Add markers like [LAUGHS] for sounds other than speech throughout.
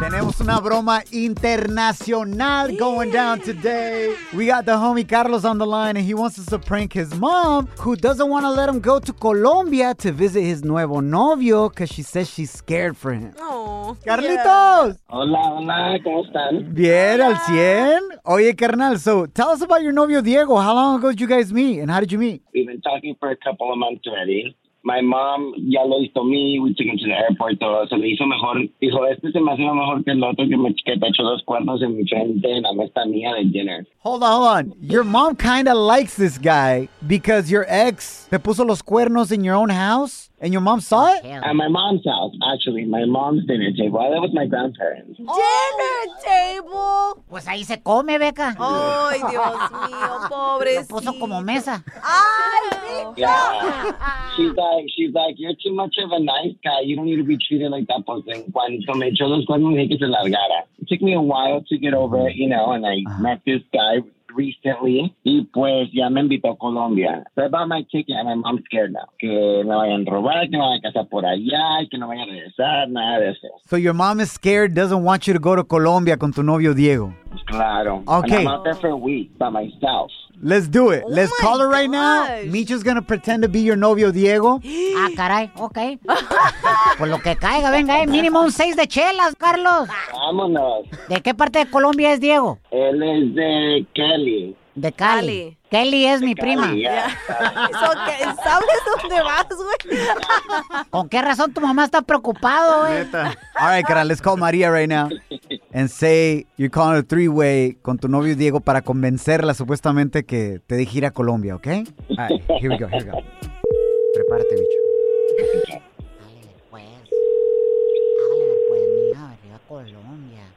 Tenemos una broma internacional going down today. We got the homie Carlos on the line, and he wants us to prank his mom, who doesn't want to let him go to Colombia to visit his nuevo novio because she says she's scared for him. Oh. Carlitos! Hola, hola, ¿cómo están? Bien, al 100. Oye, carnal, so tell us about your novio Diego. How long ago did you guys meet, and how did you meet? We've been talking for a couple of months already. My mom ya lo hizo a mí, we took him to the airport, todo, se le hizo mejor. Dijo, este se me hace mejor que el otro que me que te echó dos cuernos en mi frente en la mesa mía de dinner. Hold on, hold on. Your mom kind of likes this guy because your ex te puso los cuernos in your own house, and your mom saw it? At my mom's house, actually, my mom's dinner table. I live with my grandparents. Dinner table. Pues ahí se come, Beca. Ay, Dios mío, Lo pobrecito. puso como mesa. Ay, Yeah. she's like, she's like, you're too much of a nice guy. You don't need to be treated like that. Pues en cuanto me echó los cuernos, dije que se largara. It took me a while to get over it, you know, and I uh-huh. met this guy recently y pues ya me invitó a Colombia. So I bought my ticket and my mom's scared now. Que me vayan a robar, que me vayan a casar por allá, que no vaya a regresar, nada de eso. So your mom is scared, doesn't want you to go to Colombia con tu novio Diego. Claro. Okay. And I'm out there for a week by myself. Let's do it. Let's my call her right now. Micho's gonna pretend to be your novio Diego. [GASPS] Ah, caray, ok. [LAUGHS] Pues lo que caiga, venga, eh. Mínimo un seis de chelas, Carlos. Vámonos. ¿De qué parte de Colombia es Diego? Él es de Kelly. De Cali. Cali. Kelly es mi prima. Cali, yeah. [LAUGHS] So, ¿qué- ¿Sabes dónde vas, güey? ¿Con qué razón tu mamá está preocupado, eh? All right, cara, let's call Maria right now [LAUGHS] and say you're calling a three-way con tu novio Diego para convencerla supuestamente que te deje ir a Colombia, ¿ok? All right, here we go, here we go. Prepárate, bicho. Pues. Pues.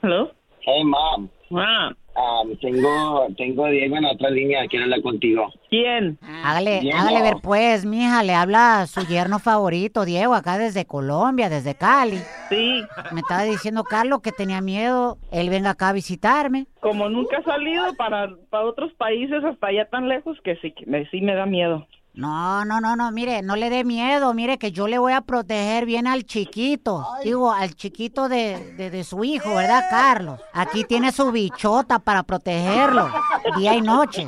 Hello? Hey, mom. Ah, Um, tengo, tengo a Diego en la otra línea. Quiero hablar contigo. ¿quién? Hágale, Diego. hágale ver pues, mija, le habla su yerno favorito, Diego, acá desde Colombia, desde Cali. Sí, Me estaba diciendo Carlos que tenía miedo, él venga acá a visitarme. como nunca he salido para, para otros países hasta allá tan lejos que sí, que me, sí me da miedo. No, no, no, no, mire, no le dé miedo, mire que yo le voy a proteger bien al chiquito. Digo, al chiquito de, de, de su hijo, ¿verdad, Carlos? Aquí tiene su bichota para protegerlo, día y noche.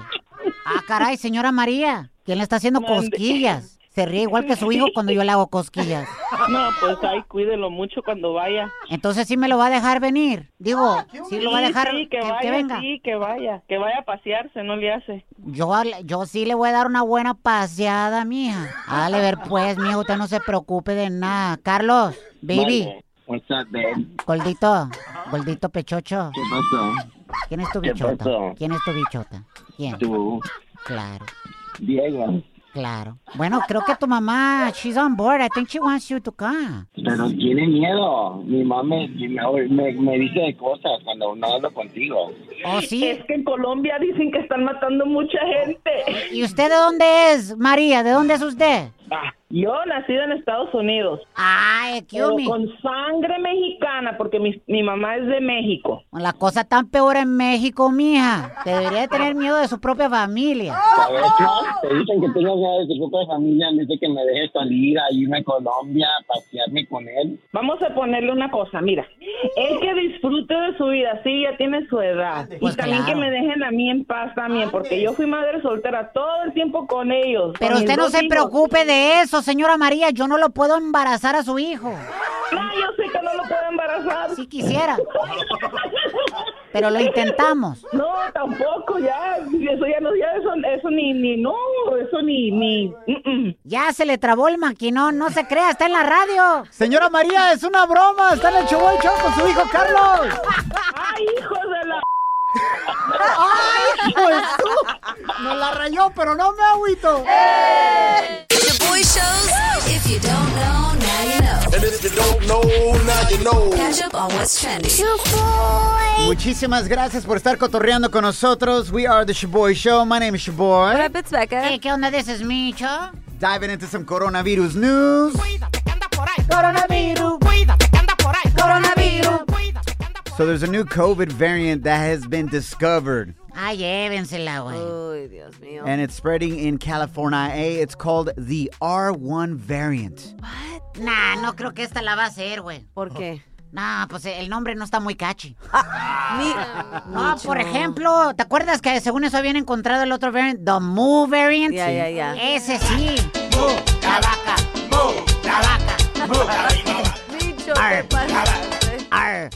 Ah, caray, señora María, ¿quién le está haciendo cosquillas? Se ríe igual que su hijo cuando yo le hago cosquillas. [LAUGHS] No, pues ahí cuídelo mucho cuando vaya. Entonces sí me lo va a dejar venir. Digo, sí lo va a dejar sí, que, que, vaya, que venga. sí, que vaya, que vaya a pasearse, no le hace. Yo, yo sí le voy a dar una buena paseada, mija. Dale ver pues, mijo, usted no se preocupe de nada. Carlos, baby, Vale. What's up, babe? gordito, gordito pechocho. ¿Qué pasó? ¿Quién es tu ¿Qué bichota? ¿Quién es tu bichota? ¿Quién? Tú, Claro, Diego. Claro. Bueno, creo que tu mamá, she's on board. I think she wants you to come. Pero tiene miedo. Mi mamá me, me, me dice de cosas cuando no hablo contigo. ¿Oh, sí? Es que en Colombia dicen que están matando mucha gente. ¿Y usted de dónde es, María? ¿De dónde es usted? Ah, yo nacida en Estados Unidos, Ay, pero con sangre mexicana, porque mi, mi mamá es de México. La cosa tan peor en México, mija. Que debería de tener miedo de su propia familia. Te dicen que tengo miedo de tu propia familia de que me dejes salir a irme a Colombia a pasearme con él. Vamos a ponerle una cosa, mira, el que disfrute de su vida, sí, ya tiene su edad. Pues y también claro. que me dejen a mí en paz también, porque yo fui madre soltera todo el tiempo con ellos. Pero con usted no dos se hijos. preocupe de eso, señora María. Yo no lo puedo embarazar a su hijo. No, yo sé que no lo puedo embarazar. Si quisiera. Pero lo intentamos. No, tampoco, ya, eso ya no, ya eso, eso ni, ni, no, eso ni, ni, mm, mm. Ya se le trabó el maquinón. No se crea, está en la radio. Señora María, es una broma. Está en el show, show con su hijo Carlos. ¡Ay, hijos de. ¡Ay, pues tú! Me la rayó, pero no me agüito. Shaboy Shows. If you don't know, now you know. And if you don't know, now you know. Catch up on what's trending. Muchísimas gracias por estar cotorreando con nosotros. We are the Shaboy Show. My name is Shaboy. What up, it's Becca. Hey, ¿qué onda? This is Micho. Diving into some coronavirus news. Coronavirus. Coronavirus. So there's a new COVID variant that has been discovered. Ay, llévensela, güey. Uy, Dios mío. And it's spreading in California. Eh? It's called the R1 variant. What? Nah, no creo que esta la va a hacer, güey. ¿Por qué? Nah, pues eh, el nombre no está muy catchy. [LAUGHS] Mi- No, por ejemplo, ¿te acuerdas que según eso habían encontrado el otro variant? The Moo variant. Ya, ya, ya. Ese sí. Moo, la vaca. Moo, la vaca. Micho, Arr. ¿qué pasa? Arr.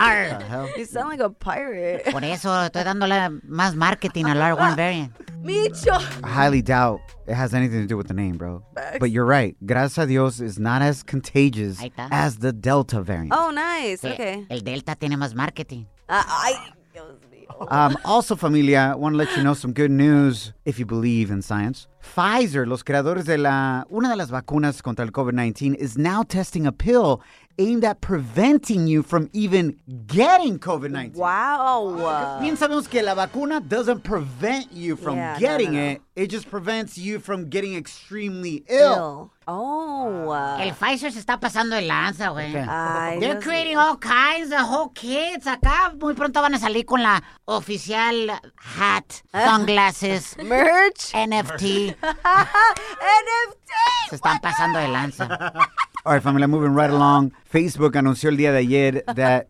Arr. You sound like a pirate. [LAUGHS] Por eso estoy dándole más marketing al R1 variant. Micho. I highly doubt it has anything to do with the name, bro. But you're right. Gracias a Dios is not as contagious as the Delta variant. Oh, nice. Sí, Okay. El Delta tiene más marketing. Ah, ay, Dios mío. Um, also, familia, I want to let you know some good news if you believe in science. Pfizer, los creadores de la una de las vacunas contra el COVID-19, is now testing a pill aimed at preventing you from even getting COVID-19. Wow. Bien sabemos que la vacuna doesn't prevent you from Yeah, getting no, no. it. It just prevents you from getting extremely ill. Ill. Oh. El Pfizer se está pasando de lanza, güey. qué? Ay, They're Dios creating all kinds of whole kits. Acá muy pronto van a salir con la oficial hat, ah. sunglasses, Merch. NFT. [LAUGHS] NFT. Se están pasando de lanza. [LAUGHS] All right, familia, moving right along. Facebook anunció el día de ayer that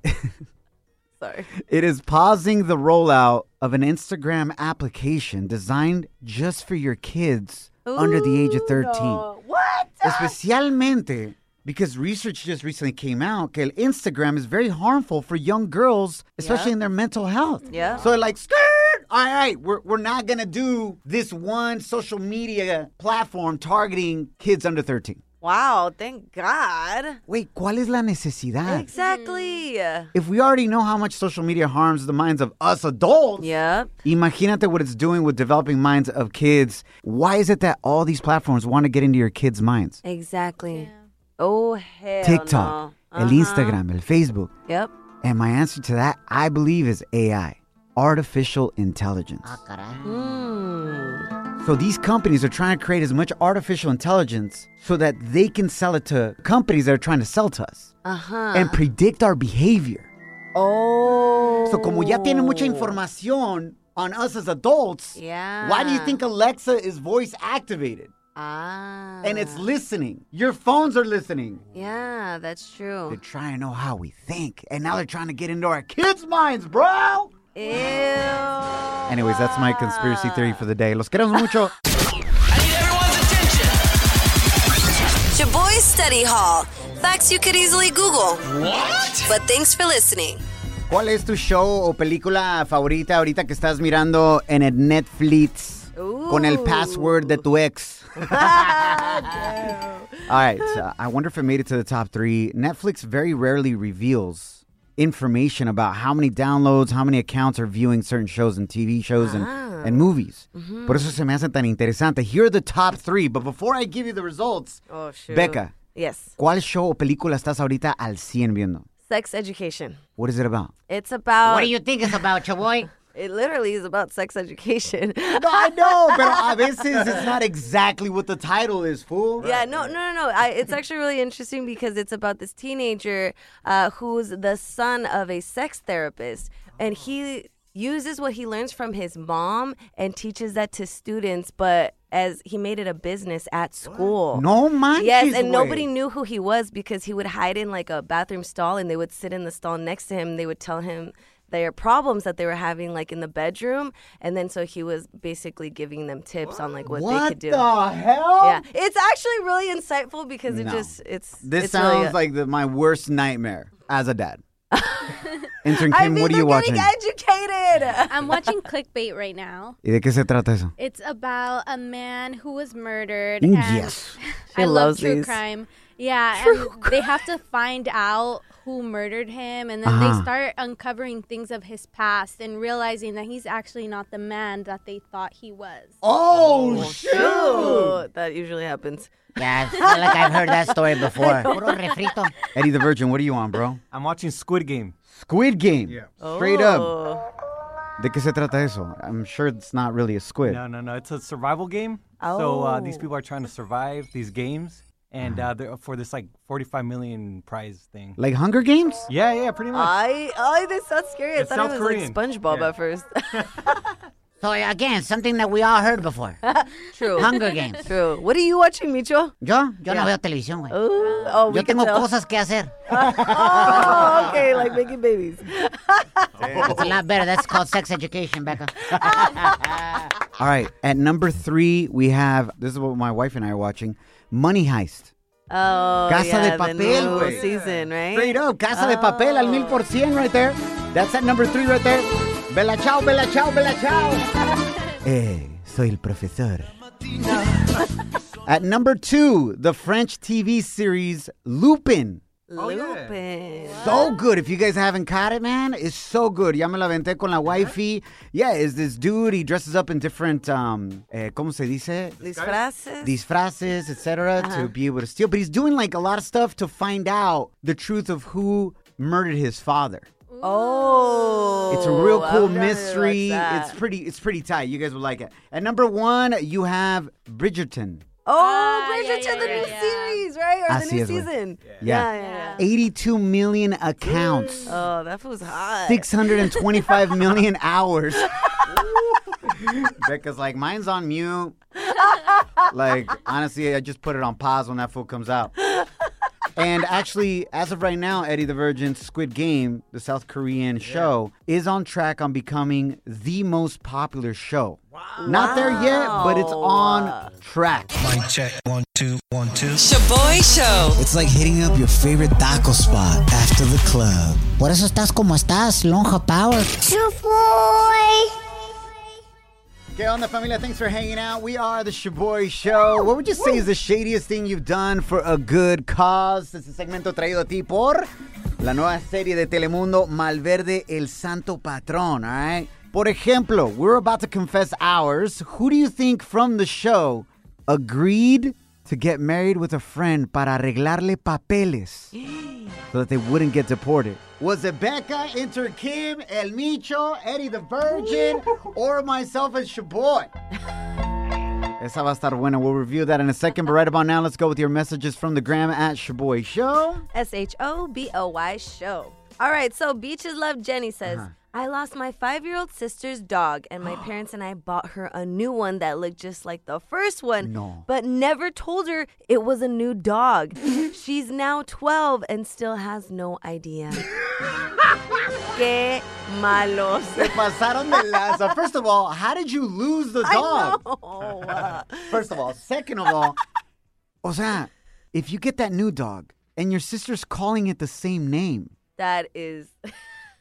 [LAUGHS] Sorry. it is pausing the rollout of an Instagram application designed just for your kids under the age of 13. No. What? Especialmente because research just recently came out that Instagram is very harmful for young girls, especially in their mental health. Yeah. So like, skirt! All right, we're, we're not going to do this one social media platform targeting kids under 13. Wow. Thank God. Wait, ¿cuál es la necesidad? Exactly. If we already know how much social media harms the minds of us adults, Yep. imagínate what it's doing with developing minds of kids. Why is it that all these platforms want to get into your kids' minds? Exactly. Oh hell TikTok, no. el Uh-huh. Instagram, el Facebook. Yep. And my answer to that, I believe, is AI, artificial intelligence. Ah, caray. Mm. So these companies are trying to create as much artificial intelligence so that they can sell it to companies that are trying to sell to us Uh huh. and predict our behavior. oh. So como ya tienen mucha información on us as adults, Yeah. why do you think Alexa is voice activated Ah. and it's listening? Your phones are listening. Yeah, that's true. They're trying to know how we think, and now they're trying to get into our kids' minds, bro. Ew. Anyways, that's my conspiracy theory for the day. Los queremos mucho. [LAUGHS] Shaboy Study Hall. Facts you could easily Google. What? But thanks for listening. ¿Cuál es tu show o película favorita ahorita que estás mirando en el Netflix con el password de tu ex? [LAUGHS] All right, so I wonder if it made it to the top three. Netflix very rarely reveals information about how many downloads, how many accounts are viewing certain shows and TV shows and, and ah. movies. Mm-hmm. Por eso se me hace tan interesante. Here are the top three, but before I give you the results, Oh shoot. Becca, Yes. ¿cuál show o película estás ahorita al 100 viendo? Sex education. What is it about? It's about. What do you think it's about, Chaboy? It literally is about sex education. [LAUGHS] No, I know, but a veces [LAUGHS] it's not exactly what the title is, fool. Yeah, no, no, no, no. I, it's actually really interesting because it's about this teenager uh, who's the son of a sex therapist, and he uses what he learns from his mom and teaches that to students, but as he made it a business at school. No manches, Yes, and nobody knew who he was because he would hide in like a bathroom stall and they would sit in the stall next to him. They would tell him their problems that they were having like in the bedroom and then so he was basically giving them tips on like what, they could do. the hell? Yeah, it's actually really insightful because it No. just it's. This it's sounds really a- like the, my worst nightmare as a dad. [LAUGHS] Intern I Kim, mean, what are they're you watching? educated. [LAUGHS] I'm watching clickbait right now. [LAUGHS] ¿Y de qué se trata eso? It's about a man who was murdered. Mm, and yes. I love true these. crime. Yeah, and they have to find out who who murdered him, and then Uh-huh. they start uncovering things of his past and realizing that he's actually not the man that they thought he was. Oh, shoot! Ooh, that usually happens. Yeah, I feel like I've heard that story before. [LAUGHS] Eddie the Virgin, what are you on, bro? I'm watching Squid Game. Squid Game. Yeah. Straight up. Oh. ¿De qué se trata eso? I'm sure it's not really a squid. No, no, no. It's a survival game. Oh. So uh, these Oh. people are trying to survive these games, and uh, they're for this like 45 million prize thing. Like Hunger Games? Yeah, yeah, pretty much. I, I, this sounds scary. I It's thought South it was Korean. like SpongeBob Yeah. at first. [LAUGHS] So again, something that we all heard before. [LAUGHS] True. Hunger Games. [LAUGHS] True. What are you watching, Micho? Yo, yo no veo televisión, güey. Ooh, oh, we Yo can tengo tell. cosas que hacer. Oh, okay, like making babies. It's a lot better. That's called sex education, Becca. All right. At number three, we have this is what my wife and I are watching Money Heist. Oh, Casa yeah, de Papel, güey. season, right? Straight up, Casa de Papel al mil por cien right there. That's at number three right there. Bella chao, bella chao, bella chao. [LAUGHS] eh, soy el profesor. at number two, the French TV series Lupin. Lupin. So good. If you guys haven't caught it, man, it's so good. Ya me la aventé con la wifey. Yeah, is this dude. He dresses up in different, um, eh, ¿cómo se dice? Disfraces. disfraces, etc., Uh-huh. to be able to steal. But he's doing like a lot of stuff to find out the truth of who murdered his father. Oh, It's a real cool mystery. that. It's pretty. It's pretty tight. You guys will like it. At number one, you have Bridgerton. Oh, Ah, yeah, Bridgerton, yeah, the yeah, new yeah. series, right? Or Así the new season. Yeah. yeah, yeah. 82 million accounts. Oh, that was hot. 625 [LAUGHS] million hours. [LAUGHS] Becca's like, mine's on mute. [LAUGHS] like, honestly, I just put it on pause when that fool comes out. And actually, as of right now, Eddie the Virgin Squid Game, the South Korean show, is on track on becoming the most popular show. Not there yet, but it's on track. Mic check. One, two, one, two. Shaboy Show. It's like hitting up your favorite taco spot after the club. Por eso estás como estás, lonja power. ¿Qué onda, familia? Thanks for hanging out. We are the Shaboy Show. What would you say is the shadiest thing you've done for a good cause? Este segmento traído a ti por la nueva serie de Telemundo, Malverde, el Santo Patrón, all right? Por ejemplo, we're about to confess ours. Who do you think from the show agreed to get married with a friend para arreglarle papeles so that they wouldn't get deported? Was it Becca, Enter Kim, El Micho, Eddie the Virgin, or myself as Shaboy? Esa va a estar buena. We'll review that in a second. But right about now, let's go with your messages from the gram at Shaboy Show. S H O B O Y show. All right, so Beaches Love Jenny says, Uh-huh. I lost my five year old sister's dog, and my [GASPS] parents and I bought her a new one that looked just like the first one, No. but never told her it was a new dog. [LAUGHS] She's now 12 and still has no idea. [LAUGHS] Qué malos. Se pasaron de lanza. First of all, how did you lose the [LAUGHS] dog? Oh, uh, First of all. Second of all, o sea, if you get that new dog and your sister's calling it the same name, that is.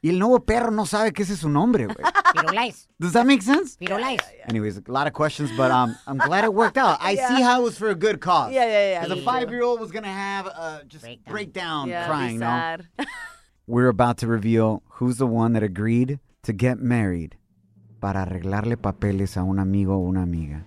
Y el nuevo perro no sabe que ese es su nombre, güey. [LAUGHS] Pirulais. Does that make sense? Pirulais. Anyways, a lot of questions, but um, I'm glad it worked out. I [LAUGHS] see how it was for a good cause. Yeah, yeah, yeah. Because a five-year-old was gonna have uh, just Breakdown. breakdown, Yeah, crying. be No, [LAUGHS] we're about to reveal who's the one that agreed to get married para arreglarle papeles a un amigo o una amiga.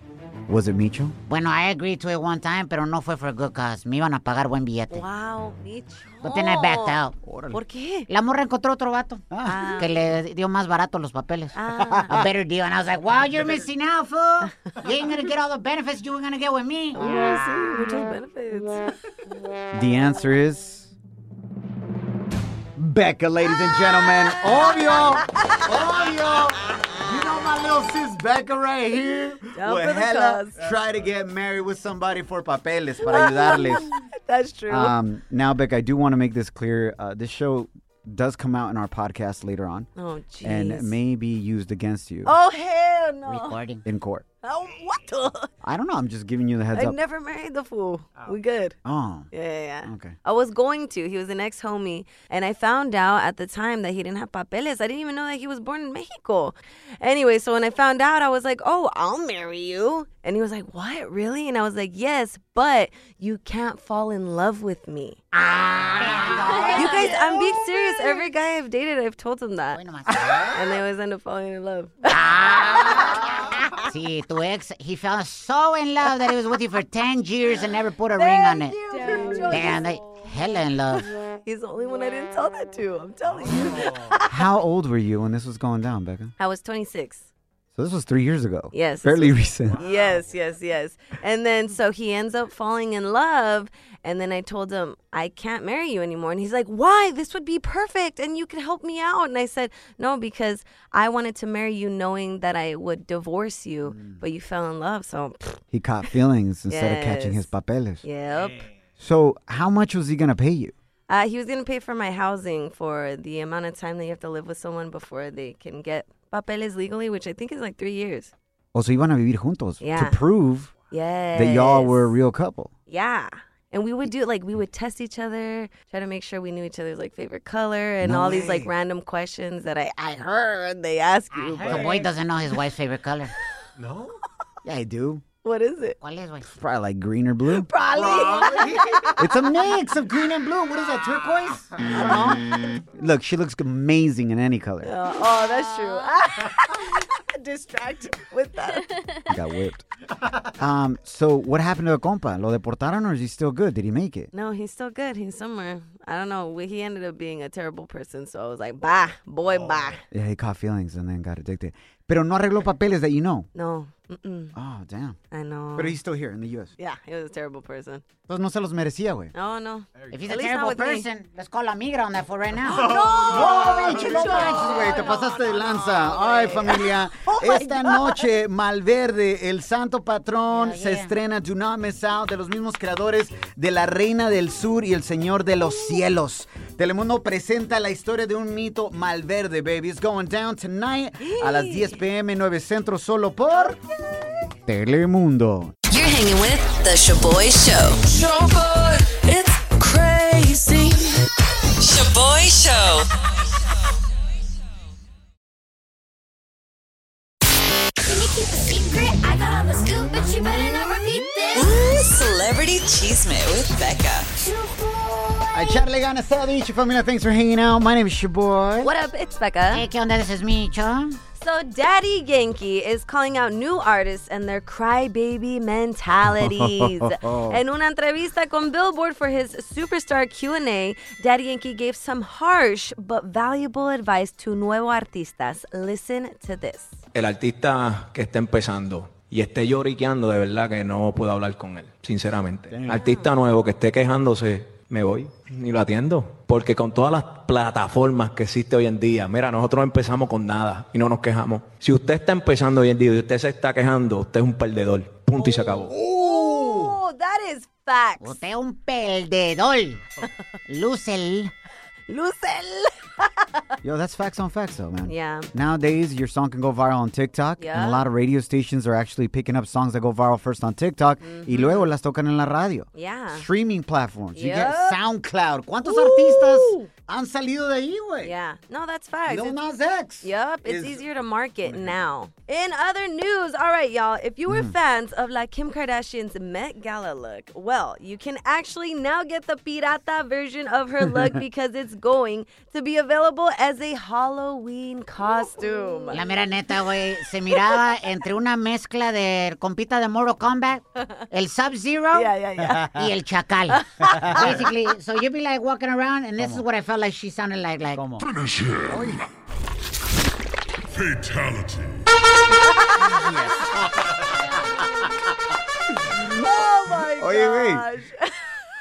Was it Micho? Bueno, I agreed to it one time, pero no fue for a good cause. Me iban a pagar buen billete. Wow, Micho. But then I backed out. ¿Por qué? La morra encontró otro vato Ah. que le dio más barato los papeles. Ah. A better deal. And I was like, wow, you're missing out, fool. You ain't gonna get all the benefits you were gonna get with me. Yeah, sí, muchos benefits. The answer is Becca, ladies and gentlemen. Obvio, [LAUGHS] obvio. You know my little sis Becca right here. Down would hella cause. try to get married with somebody for papeles para ayudarles. [LAUGHS] That's true. Um, now, Becca, I do want to make this clear. Uh, this show does come out in our podcast later on oh, jeez. and may be used against you oh, hell no. Recording. in court. Oh, what the? I don't know. I'm just giving you the heads up. I up. never married the fool. Oh. We good. oh. Yeah, yeah, yeah. Okay. I was going to. He was an ex homie. And I found out at the time that he didn't have papeles. I didn't even know that he was born in Mexico. Anyway, so when I found out, I was like, oh, I'll marry you. And he was like, what? Really? And I was like, yes, but you can't fall in love with me. Ah. You guys, I'm being oh, serious. Every guy I've dated, I've told him that. [LAUGHS] and they always end up falling in love. Ah. [LAUGHS] See, tu ex, he fell so in love that he was with you for 10 years and never put a ring on it. You. Damn, they hella in love. He's the only one I didn't tell that to. I'm telling you. How old were you when this was going down, Becca? I was 26. So this was three years ago. Yes. Fairly was- recent. [LAUGHS] Yes, yes, yes. And then so he ends up falling in love. And then I told him, I can't marry you anymore. And he's like, Why? This would be perfect. And you could help me out. And I said, No, because I wanted to marry you knowing that I would divorce you, Mm. but you fell in love. So, He caught feelings instead of catching his Yes. papeles. yep. So how much was he gonna pay you? Uh, he was going to pay for my housing for the amount of time that you have to live with someone before they can get papeles legally, which I think is like three years. O so iban a vivir juntos Yeah. to prove Yes. that y'all were a real couple. Yeah. And we would do like we would test each other, try to make sure we knew each other's like favorite color and No all these like random questions that I, I heard they ask you. The boy doesn't know his wife's favorite color. [LAUGHS] No? Yeah, I do. What is it? ¿Cuál es, güey? Probably like green or blue. Probably. [LAUGHS] it's a mix of green and blue. What is that, turquoise? I don't know. Look, she looks amazing in any color. Uh, oh, that's true. [LAUGHS] Distract with that. Got whipped. Um, so what happened to the compa? ¿Lo deportaron or is he still good? Did he make it? No, he's still good. He's somewhere. I don't know. We- He ended up being a terrible person. So I was like, bye, boy, bye. Yeah, he caught feelings and then got addicted. Pero no arregló papeles that you know. No. Mm-mm. Oh, damn. I know. But he's still here in the U.S. yeah, he was a terrible person. Entonces no se los merecía, güey. Oh, no. If he's At a least not terrible with me. person, let's call a migra on that for right now. No, bicho, [LAUGHS] no manches, güey, te pasaste de lanza. Ay, familia, [LAUGHS] esta noche Malverde, el santo patrón, se estrena Do Not Miss Out de los mismos creadores de La Reina del Sur y El Señor de los Cielos. Telemundo presenta la historia de un mito Malverde, baby. It's going down tonight a las 10 p.m. 9 Centro solo por Telemundo. You're hanging with The Shaboy Show. Shaboy, it's crazy. Shaboy Show. Ooh, Celebrity Cheesemate with Becca. A echarle ganas todo dicho, familia. Thanks for hanging out. My name is Shaboy. What up? It's Becca. Hey, ¿qué onda? This is me, Cho. So, Daddy Yankee is calling out new artists and their crybaby mentalities. [LAUGHS] en una entrevista con Billboard for his Superstar Q&A, Daddy Yankee gave some harsh but valuable advice to nuevo artistas. Listen to this. el artista que esté empezando y esté lloriqueando, de verdad que no puedo hablar con él, sinceramente. Artista nuevo que esté quejándose, me voy, ni lo atiendo. Porque con todas las plataformas que existe hoy en día, mira, nosotros empezamos con nada y no nos quejamos. Si usted está empezando hoy en día y usted se está quejando, usted es un perdedor. Punto y se acabó. Oh, that is facts. Usted es un perdedor. [LAUGHS] Lucel. Lucel. [LAUGHS] Yo, that's facts on facts, though, man. Yeah. Nowadays, your song can go viral on TikTok, and a lot of radio stations are actually picking up songs that go viral first on TikTok y mm-hmm. luego las tocan en la radio. Yeah. Streaming platforms. You get SoundCloud. ¿Cuántos Ooh. artistas han salido de ahí, güey? Yeah. No, that's facts. Lil It's- Nas X. Yup, it's is- easier to market now. In other news, all right, y'all, if you were mm. fans of La Kim Kardashian's Met Gala look, well, you can actually now get the pirata version of her look [LAUGHS] because it's going to be available as a Halloween costume. La mera neta, güey, se miraba [LAUGHS] entre una mezcla de compita de Mortal Kombat, el Sub-Zero [LAUGHS] Yeah, yeah, yeah. y el Chacal. Basically, so you'd be like walking around, and this is what I felt like she sounded like. like Finish him. Fatality. Oh my Oye, güey. gosh.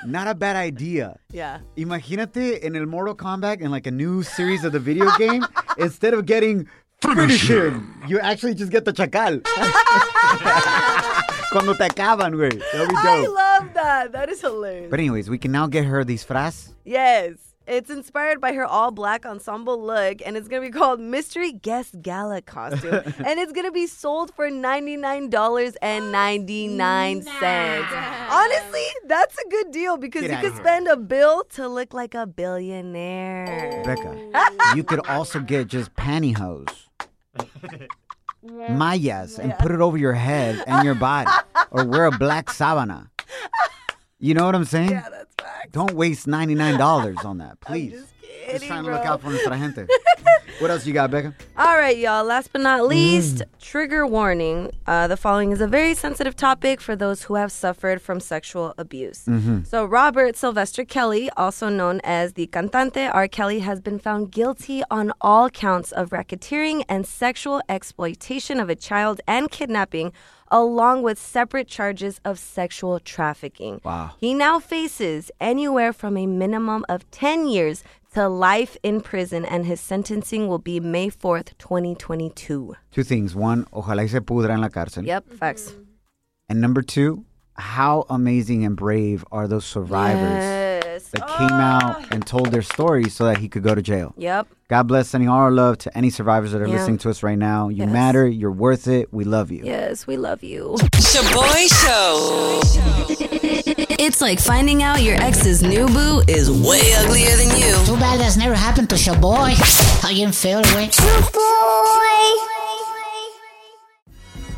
Not a bad idea. Yeah. Imagínate en el Mortal Kombat in like a new series of the video game, [LAUGHS] instead of getting finish him, you actually just get the chacal. [LAUGHS] Cuando te acaban, güey. I love that. That is hilarious. But anyways, we can now get her these disfraz. Yes. It's inspired by her all black ensemble look, and it's gonna be called Mystery Guest Gala Costume, [LAUGHS] and it's gonna be sold for ninety nine dollars and ninety nine cents. Honestly, that's a good deal because Get you could spend a bill to look like a billionaire. Oh. Becca, [LAUGHS] you could also get just pantyhose, [LAUGHS] mayas, and put it over your head and your body, or wear a black sabana. You know what I'm saying? Yeah, that's facts. Don't waste ninety nine dollars on that, [LAUGHS] please. Just, trying to look out for nuestra gente. [LAUGHS] what else you got, Becca? All right, y'all. Last but not least, trigger warning. Uh, the following is a very sensitive topic for those who have suffered from sexual abuse. Mhm. So, Robert Sylvester Kelly, also known as the cantante R. Kelly, has been found guilty on all counts of racketeering and sexual exploitation of a child and kidnapping, along with separate charges of sexual trafficking. Wow. He now faces anywhere from a minimum of 10 years to life in prison, and his sentencing will be May 4th, 2022. Two things. One, ojalá y se pudra en la cárcel. Yep, facts. Mm-hmm. And number two, how amazing and brave are those survivors Yes. that came out ah. and told their story so that he could go to jail? Yep. God bless, sending all our love to any survivors that are Yeah. listening to us right now. You Yes. matter. You're worth it. We love you. Yes, we love you. Shaboy Show. It's like finding out your ex's new boo is way uglier than you. Too bad that's never happened to your boy. How you feel, güey?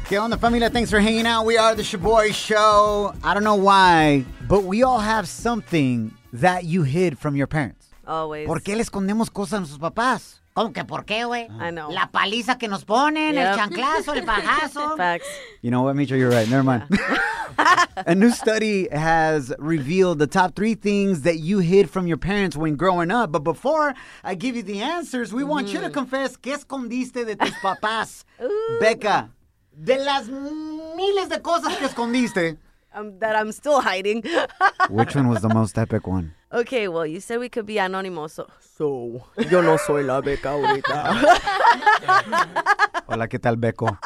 ¿Qué onda, familia? Thanks for hanging out. We are the Shaboy Show. I don't know why, but we all have something that you hid from your parents. Always. ¿Por qué le escondemos cosas a nuestros papás? ¿Cómo que por qué, güey? I know. La paliza que nos ponen, el Yep. chanclazo, el bajazo. [LAUGHS] Facts. You know what, Micho? You're right. Never mind. [LAUGHS] A new study has revealed the top three things that you hid from your parents when growing up. But before I give you the answers, we want you to confess qué escondiste de tus [LAUGHS] papás. Becca, de las miles de cosas que escondiste, Um, that I'm still hiding. [LAUGHS] which one was the most epic one? okay, well, you said we could be anonymous. So, so yo no soy la beca ahorita. [LAUGHS] Hola, ¿qué tal, Beco? [LAUGHS]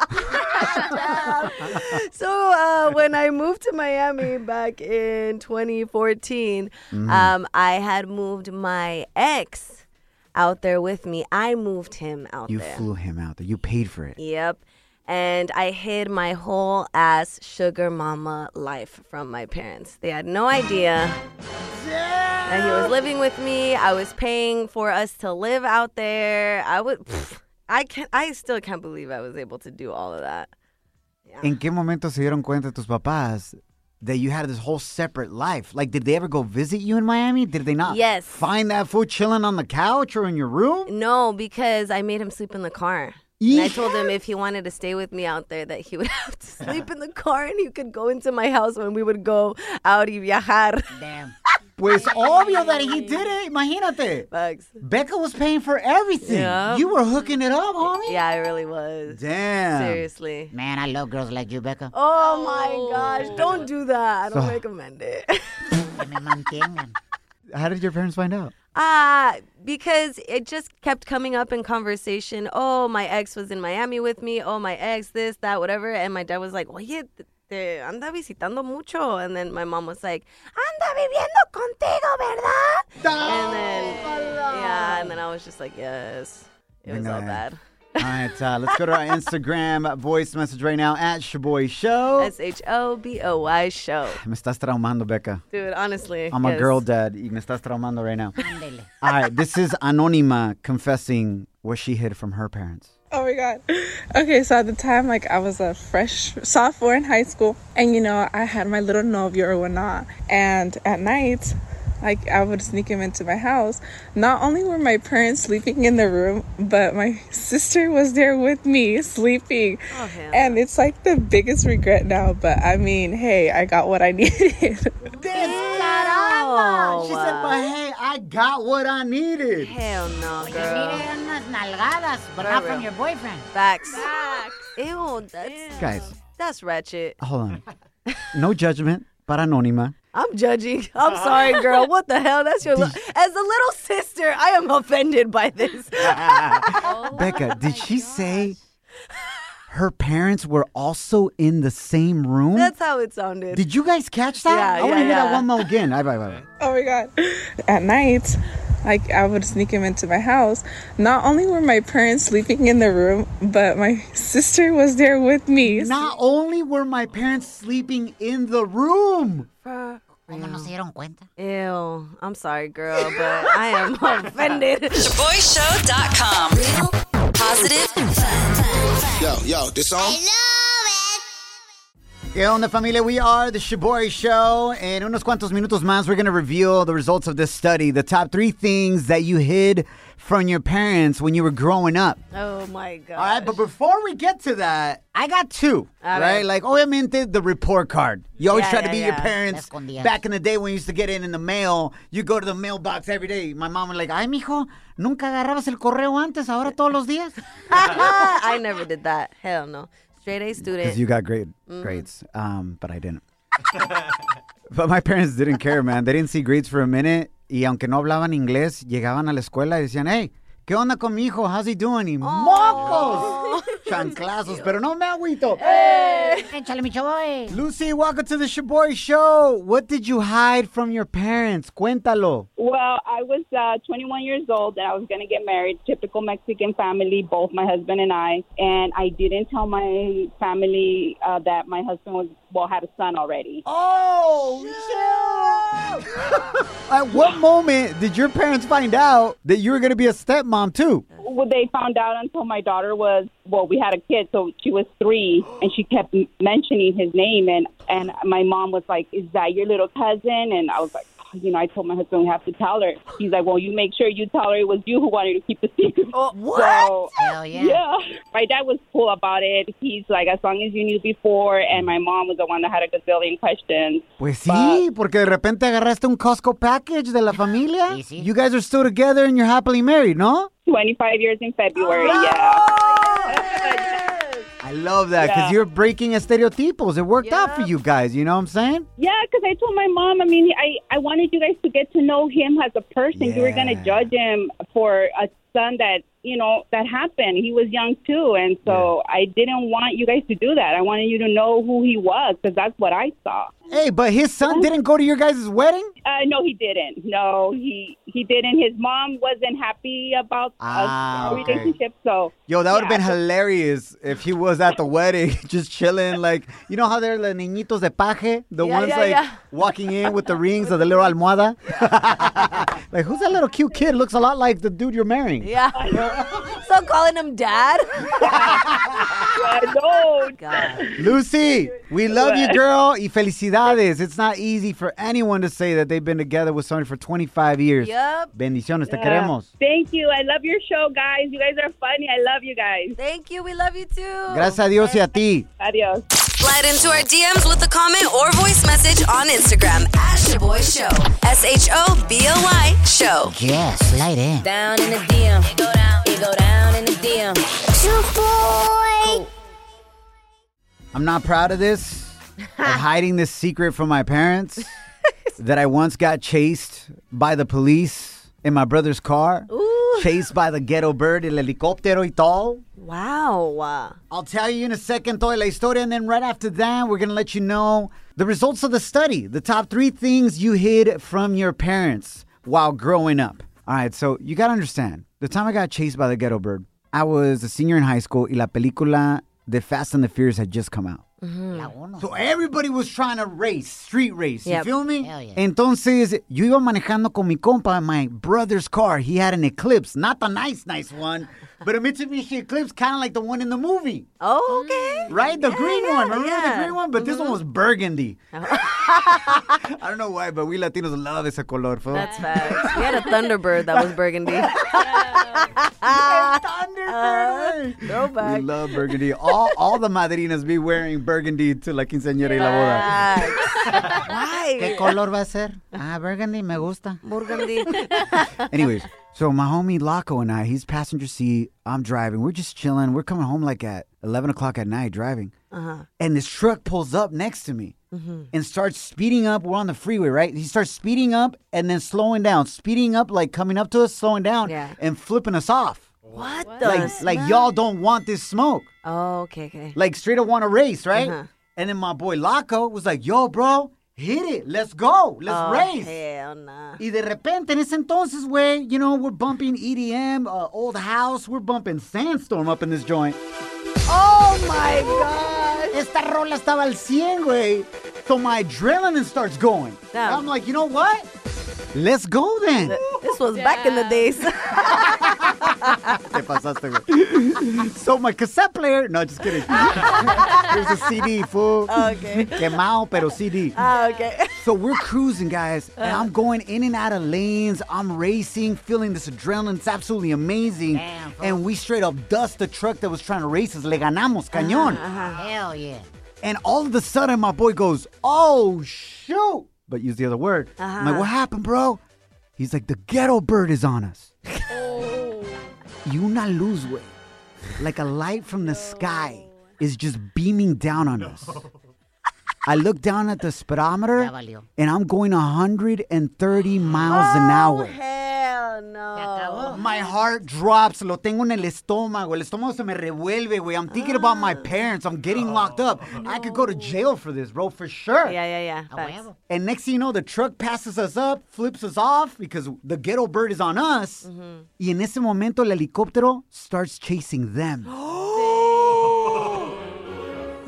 so uh, when I moved to Miami back in 2014, Mhm. um, I had moved my ex out there with me. I moved him out You there. flew him out there. You paid for it. Yep. And I hid my whole ass sugar mama life from my parents. They had no idea that he was living with me. I was paying for us to live out there. I would pff, I can't I still can't believe I was able to do all of that. ¿En qué momento se dieron cuenta tus papás that you had this whole separate life? Like, did they ever go visit you in Miami? Did they not Yes. find that fool chilling on the couch or in your room? No, because I made him sleep in the car. And I told him if he wanted to stay with me out there, that he would [LAUGHS] have to sleep in the car and he could go into my house when we would go out y viajar. Damn. [LAUGHS] Pues obvio that he did it. Imagínate. Bugs. Becca was paying for everything. Yeah. You were hooking it up, homie. Yeah, I really was. Damn. Seriously. Man, I love girls like you, Becca. Oh my gosh, don't do that. I don't So- recommend it. Que me mantengan. How did your parents find out? Ah, because it just kept coming up in conversation. Oh, my ex was in Miami with me. Oh, my ex, this, that, whatever. And my dad was like, oye, te- anda visitando mucho. And then my mom was like, anda viviendo contigo, ¿verdad? And then, yeah, and then I was just like, yes. It was Venga, all bad. All right, uh, let's go to our Instagram voice message right now at Shaboy Show. S H O B O Y show. Me estás traumando, Becca. Dude, honestly. I'm a girl dad y me estás traumando right now. All right, this is Anonima confessing what she hid from her parents. Oh my god. Okay, so at the time, like I was a fresh sophomore in high school, and you know I had my little novio or whatnot. And at night, like I would sneak him into my house. Not only were my parents sleeping in the room, but my [LAUGHS] sister was there with me sleeping. Oh, and it's like the biggest regret now. But I mean, hey, I got what I [LAUGHS] needed. Descarada. She said, but hey, I got what I needed. Hell no, Oye, girl. mire unas nalgadas, but not from your boyfriend. Facts. Ew, that's, Guys, that's ratchet. [LAUGHS] hold on. No judgment, para Anonima. I'm judging. [LAUGHS] I'm uh-huh. sorry, girl. What the hell? That's your. [LAUGHS] Li- As a little sister, I am offended by this. [LAUGHS] Oh Becca, did she say her parents were also in the same room? That's how it sounded. Did you guys catch that? Yeah, I want to yeah, hear that one more again. Bye, bye, bye. Oh my god. At night, like I would sneak him into my house. Not only were my parents sleeping in the room, but my [LAUGHS] sister was there with me. Not only were my parents sleeping in the room. ¿Cómo no se dieron cuenta? Ew. I'm sorry, girl, but I am [LAUGHS] offended. ShaboyShow.com. Real, positive, fun. Yo, yo, this song? ¿Qué onda, familia? We are the Shaboy Show. En unos cuantos minutos más, we're going to reveal the results of this study, the top three things that you hid from your parents when you were growing up. Oh my god. All right, but before we get to that, I got two, A right? ver. Like, obviamente, the report card. You always Yeah, try to yeah, be your parents. Back in the day when you used to get it in the mail, you go to the mailbox every day. My mom was like, ay, mijo, nunca agarrabas el correo antes, ahora todos los días. [LAUGHS] I never did that. Hell no. Straight A student. Because you got great Mhm. grades, um, but I didn't. [LAUGHS] but my parents didn't care, man. They didn't see grades for a minute. Y aunque no hablaban inglés, llegaban a la escuela y decían, hey, ¿qué onda con mi hijo? How's he doing? Y mocos. [LAUGHS] Chanclazos, pero no me agüito. Échale, mi chavoy. Lucy, welcome to the Shaboy Show. What did you hide from your parents? Cuéntalo. Well, I was uh, 21 years old and I was going to get married. Typical Mexican family, both my husband and I. And I didn't tell my family uh, that my husband was, well, had a son already. Oh, [LAUGHS] At what moment did your parents find out that you were going to be a stepmom, too? Well, they found out until my daughter was, well, we had a kid, so she was three, and she kept mentioning his name. And, and my mom was like, Is that your little cousin? And I was like, you know, I told my husband we have to tell her. He's like, well, you make sure you tell her it was you who wanted to keep the secret. Oh, what? So, Hell yeah. yeah. My dad was cool about it. He's like, as long as you knew before, and my mom was the one that had a gazillion questions. Pues sí, porque de repente agarraste un Costco package de la [LAUGHS] familia. You guys are still together and you're happily married, no? 25 years in February, ah. yeah. I love that because Yeah. you're breaking estereotipos. It worked out for you guys, you know what I'm saying? Yeah, because I told my mom, I mean, I, I wanted you guys to get to know him as a person. You were going to judge him for a son that, you know, that happened. He was young too. And so I didn't want you guys to do that. I wanted you to know who he was because that's what I saw. Hey, but his son didn't go to your guys' wedding? Uh, no, he didn't. No, he he didn't. His mom wasn't happy about Ah, our okay. relationship. So Yo, that would have yeah, been hilarious if he was at the wedding, [LAUGHS] just chilling. Like, you know how they're the niñitos de paje? The Yeah, ones yeah, like yeah. walking in with the [LAUGHS] rings of the little almohada? [LAUGHS] like, who's that little cute kid? Looks a lot like the dude you're marrying. Yeah. [LAUGHS] so calling him dad? no. [LAUGHS] God. Lucy, we love you, girl. Y felicidades. It's not easy for anyone to say that they've been together with somebody for 25 years. Yep. Bendiciones, te queremos. Thank you. I love your show, guys. You guys are funny. I love you guys. Thank you. We love you too. Gracias a Dios y a ti. Adios. Slide into our DMs with a comment or voice message on Instagram at Shaboy Show. S H O B O Y Show. Yeah, slide in. Down in the DM. It go down. It go down in the DM. Shaboy. Oh. I'm not proud of this, [LAUGHS] of hiding this secret from my parents [LAUGHS] that I once got chased by the police in my brother's car, chased by the ghetto bird, el helicóptero y todo. Wow. I'll tell you in a second toda la historia, and then right after that, we're going to let you know the results of the study, the top three things you hid from your parents while growing up. All right, so you got to understand, the time I got chased by the ghetto bird, I was a senior in high school y la película The Fast and the Furious had just come out. So everybody was trying to race, street race. You feel me? Hell yeah. Entonces, yo iba manejando con mi compa, my brother's car. He had an Eclipse, not the nice, nice one, but a Mitsubishi Eclipse, kind of like the one in the movie. Oh, okay. Right? The green one. Remember yeah. the green one? But this one was burgundy. [LAUGHS] I don't know why, but we Latinos love ese color. fool. That's [LAUGHS] facts. We had a Thunderbird that was burgundy. [LAUGHS] Thunderbird. Uh, throwback. We love burgundy. All all the madrinas be wearing burgundy to la quinceañera y la boda. Why? ¿Qué color va a ser? Ah, burgundy, me gusta. Burgundy. Anyways, so my homie Laco and I, he's passenger seat. I'm driving. We're just chilling. We're coming home like at 11 o'clock at night driving. Uh-huh. And this truck pulls up next to me Mhm. and starts speeding up. We're on the freeway, right? He starts speeding up and then slowing down. Speeding up, like coming up to us, slowing down, Yeah. and flipping us off. What the? Like, like y'all don't want this smoke. Oh, okay, okay. Like straight up want to race, right? Uh-huh. And then my boy Laco was like, yo, bro, hit it. Let's go. Let's Oh, race. hell nah. Y de repente, en ese entonces, güey, you know, we're bumping EDM, uh, Old House, we're bumping Sandstorm up in this joint. Oh my god. Esta rola estaba al 100, güey. So my adrenaline starts going. Damn. I'm like, you know what? Let's go then. This was back in the days. [LAUGHS] Te pasaste, güey. So my cassette player, no, just kidding. There's a CD, fool. Okay. Quemado, pero CD. Ah, okay. So we're cruising, guys, and I'm going in and out of lanes. I'm racing, feeling this adrenaline. It's absolutely amazing. Damn, and we straight up dust the truck that was trying to race us. Le ganamos, cañón. Hell yeah. And all of a sudden, my boy goes, "Oh shoot!" But use the other word. I'm like, Uh-huh. "What happened, bro?" He's like, "The ghetto bird is on us." Y una luz, güey, like a light from the sky, is just beaming down on us. I look down at the speedometer, and I'm going 130 miles an hour. Oh, Hell no. My heart drops, lo tengo en el estómago, el estómago se me revuelve, güey. I'm thinking about my parents, I'm getting locked up. I could go to jail for this, bro, for sure. Yeah, yeah, yeah. Facts. And next thing you know, the truck passes us up, flips us off because the ghetto bird is on us. Mm-hmm. Y en ese momento, el helicóptero starts chasing them. [GASPS] [GASPS] [GASPS]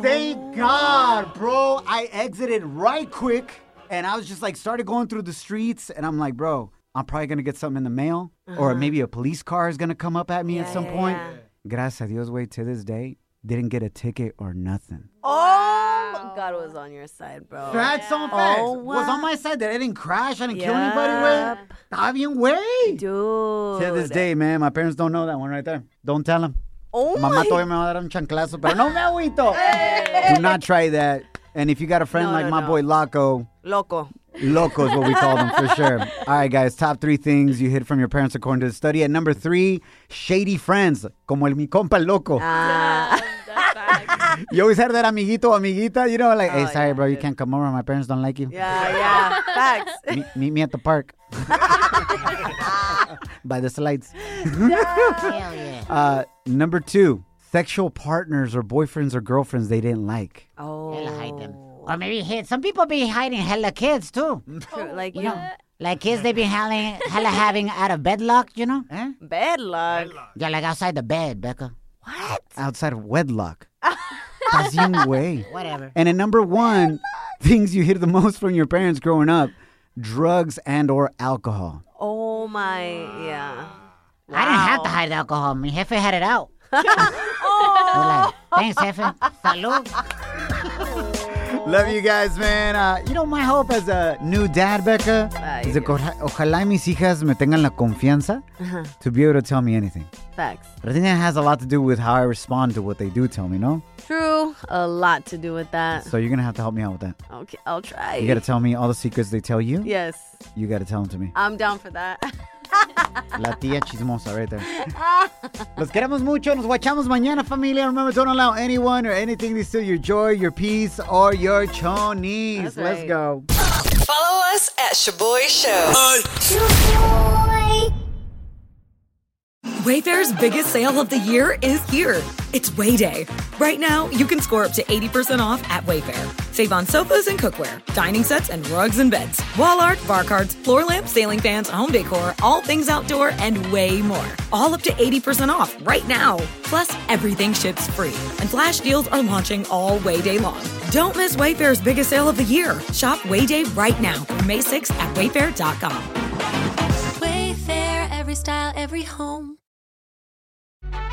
Thank God, bro. I exited right quick and I was just like, started going through the streets. And I'm like, bro, I'm probably going to get something in the mail or maybe a police car is going to come up at me at Uh-huh. Some yeah, point. yeah. Gracias a Dios, way to this day, didn't get a ticket or nothing. Oh, God was on your side, bro. Facts on facts. Oh, Was on my side that I didn't crash, I didn't kill anybody, Yep. Estaba bien, güey. Dude. To this day, man, my parents don't know that one right there. Don't tell them. Oh Mamá my. todavía me va a dar un chanclazo, pero no me agüito. [LAUGHS] Do not try that. And if you got a friend No, like no, my no. boy Loco, Loco. Loco is what we call them for [LAUGHS] sure. All right, guys, top three things you hid from your parents according to the study. At number three, shady friends, como el mi compa el Loco. Ah. You always had that amiguito, amiguita, you know, like, hey, Oh, sorry, yeah, bro, you can't come over. My parents don't like you. yeah, yeah. Facts. [LAUGHS] meet, meet me at the park. [LAUGHS] By the slides. [LAUGHS] Hell yeah. Uh, number two, sexual partners or boyfriends or girlfriends they didn't like. Oh. Hella hide them. Or maybe hid. Some people be hiding hella kids too. True, Like, You you know, like kids they be hella, hella having out of bedlock, you know? Eh? bad luck. Yeah, like outside the bed, Becca. What? Outside of wedlock. Estás bien, güey. Whatever. And at number one, [LAUGHS] things you hid the most from your parents growing up, drugs and or alcohol. Oh my, yeah. I didn't have to hide the alcohol. My jefe had it out. [LAUGHS] I was like, thanks, jefe. Oh. Salud. Love you guys, man. Uh, you know, my hope as a new dad, Becca, Ay, is that ojalá mis hijas me tengan la confianza to be able to tell me anything. Facts. But I think that has a lot to do with how I respond to what they do tell me, no? True. A lot to do with that. So you're gonna have to help me out with that. Okay, I'll try. You gotta tell me all the secrets they tell you. Yes, You gotta tell them to me. I'm down for that. [LAUGHS] La tía chismosa right there. Los queremos mucho. Nos guachamos mañana, familia. Remember, don't allow anyone or anything to steal your joy, your peace, or your chonies. That's Let's go. Follow us at Shaboy Show. Wayfair's biggest sale of the year is here. It's Wayday. Right now, you can score up to 80% off at Wayfair. Save on sofas and cookware, dining sets and rugs and beds, wall art, bar cards, floor lamps, ceiling fans, home decor, all things outdoor, and way more. All up to 80% off right now. Plus, everything ships free. And flash deals are launching all Wayday long. Don't miss Wayfair's biggest sale of the year. Shop Wayday right now May 6th at wayfair.com. Wayfair, every style, every home.